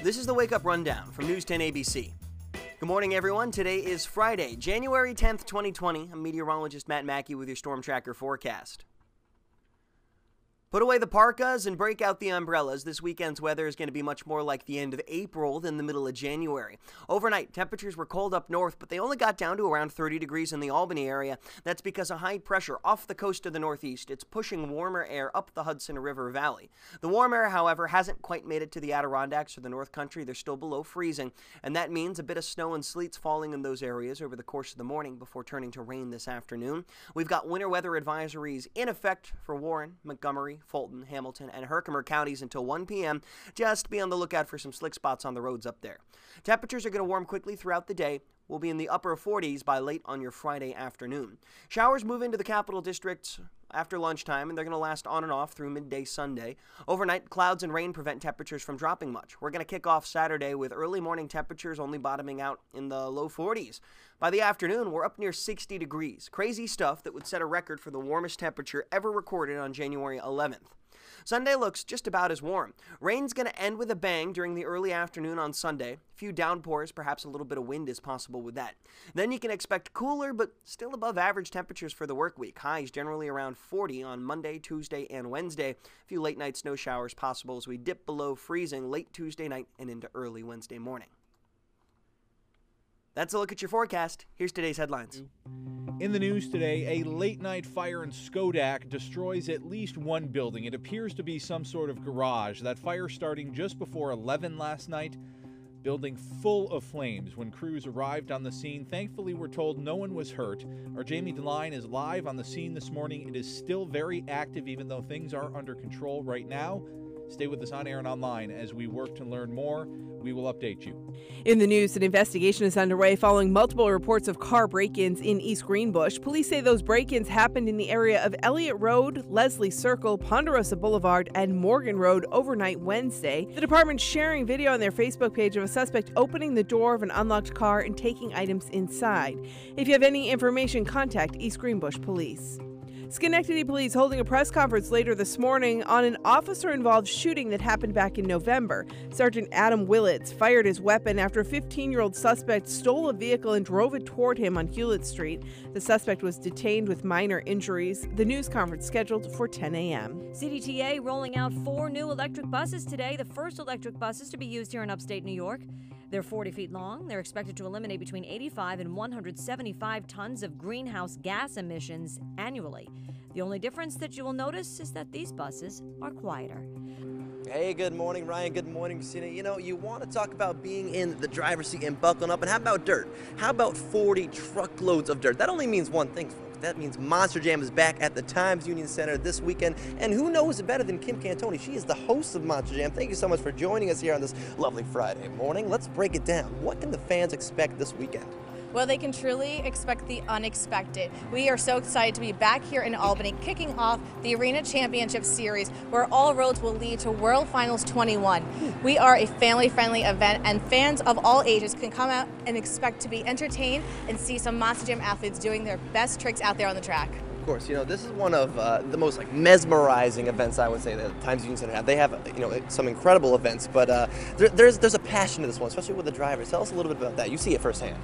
This is the Wake Up Rundown from News 10 ABC. Good morning, everyone. Today is Friday, January 10th, 2020. I'm meteorologist Matt Mackey with your Storm Tracker forecast. Put away the parkas and break out the umbrellas. This weekend's weather is going to be much more like the end of April than the middle of January. Overnight, temperatures were cold up north, but they only got down to around 30 degrees in the Albany area. That's because of high pressure off the coast of the northeast. It's pushing warmer air up the Hudson River Valley. The warm air, however, hasn't quite made it to the Adirondacks or the North Country. They're still below freezing, and that means a bit of snow and sleet's falling in those areas over the course of the morning before turning to rain this afternoon. We've got winter weather advisories in effect for Warren, Montgomery, Fulton, Hamilton, and Herkimer counties until 1 p.m. Just be on the lookout for some slick spots on the roads up there. Temperatures are going to warm quickly throughout the day. We'll be in the upper 40s by late on your Friday afternoon. Showers move into the capital district after lunchtime, and they're going to last on and off through midday Sunday. Overnight, clouds and rain prevent temperatures from dropping much. We're going to kick off Saturday with early morning temperatures only bottoming out in the low 40s. By the afternoon, we're up near 60 degrees. Crazy stuff that would set a record for the warmest temperature ever recorded on January 11th. Sunday looks just about as warm. Rain's going to end with a bang during the early afternoon on Sunday. A few downpours, perhaps a little bit of wind is possible with that. Then you can expect cooler but still above average temperatures for the work week. Highs generally around 40 on Monday, Tuesday, and Wednesday. A few late night snow showers possible as we dip below freezing late Tuesday night and into early Wednesday morning. That's a look at your forecast. Here's today's headlines. In the news today, a late night fire in Schodack destroys at least one building. It appears to be some sort of garage. That fire starting just before 11 last night, building full of flames. When crews arrived on the scene, thankfully we're told no one was hurt. Our Jamie DeLine is live on the scene this morning. It is still very active, even though things are under control right now. Stay with us on air and online as we work to learn more. We will update you. In the news, an investigation is underway following multiple reports of car break ins in East Greenbush. Police say those break ins happened in the area of Elliott Road, Leslie Circle, Ponderosa Boulevard, and Morgan Road overnight Wednesday. The department sharing video on their Facebook page of a suspect opening the door of an unlocked car and taking items inside. If you have any information, contact East Greenbush Police. Schenectady police holding a press conference later this morning on an officer involved shooting that happened back in November. Sergeant Adam Willits fired his weapon after a 15 year old suspect stole a vehicle and drove it toward him on Hulett Street. The suspect was detained with minor injuries. The news conference scheduled for 10 a.m. CDTA rolling out four new electric buses today, the first electric buses to be used here in upstate New York. They're 40 feet long. They're expected to eliminate between 85 and 175 tons of greenhouse gas emissions annually. The only difference that you will notice is that these buses are quieter. Hey, good morning, Ryan. Good morning, Christina. You know, you want to talk about being in the driver's seat and buckling up, and how about dirt? How about 40 truckloads of dirt? That only means one thing, folks. That means Monster Jam is back at the Times Union Center this weekend. And who knows it better than Kim Cantoni? She is the host of Monster Jam. Thank you so much for joining us here on this lovely Friday morning. Let's break it down. What can the fans expect this weekend? Well, they can truly expect the unexpected. We are so excited to be back here in Albany, kicking off the Arena Championship Series, where all roads will lead to World Finals 21. We are a family friendly event, and fans of all ages can come out and expect to be entertained and see some Monster Jam athletes doing their best tricks out there on the track. Of course, you know this is one of uh, the most like mesmerizing events I would say that Times Union Center have. They have you know some incredible events, but uh, there, there's there's a passion to this one, especially with the drivers. Tell us a little bit about that. You see it firsthand.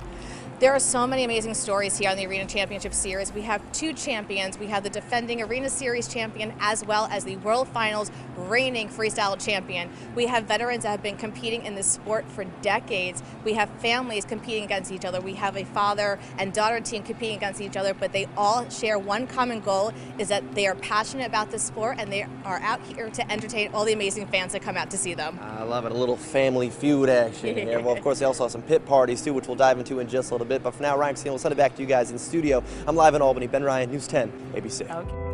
There are so many amazing stories here on the Arena Championship Series. We have two champions. We have the defending Arena Series champion as well as the World Finals reigning freestyle champion. We have veterans that have been competing in this sport for decades. We have families competing against each other. We have a father and daughter team competing against each other, but they all share one common goal is that they are passionate about this sport and they are out here to entertain all the amazing fans that come out to see them. I love it. A little family feud action here. well, of course, they also have some pit parties too, which we'll dive into in just a little bit. But for now, Ryan Castillo, we'll send it back to you guys in studio. I'm live in Albany. Ben Ryan, News 10, ABC. Okay.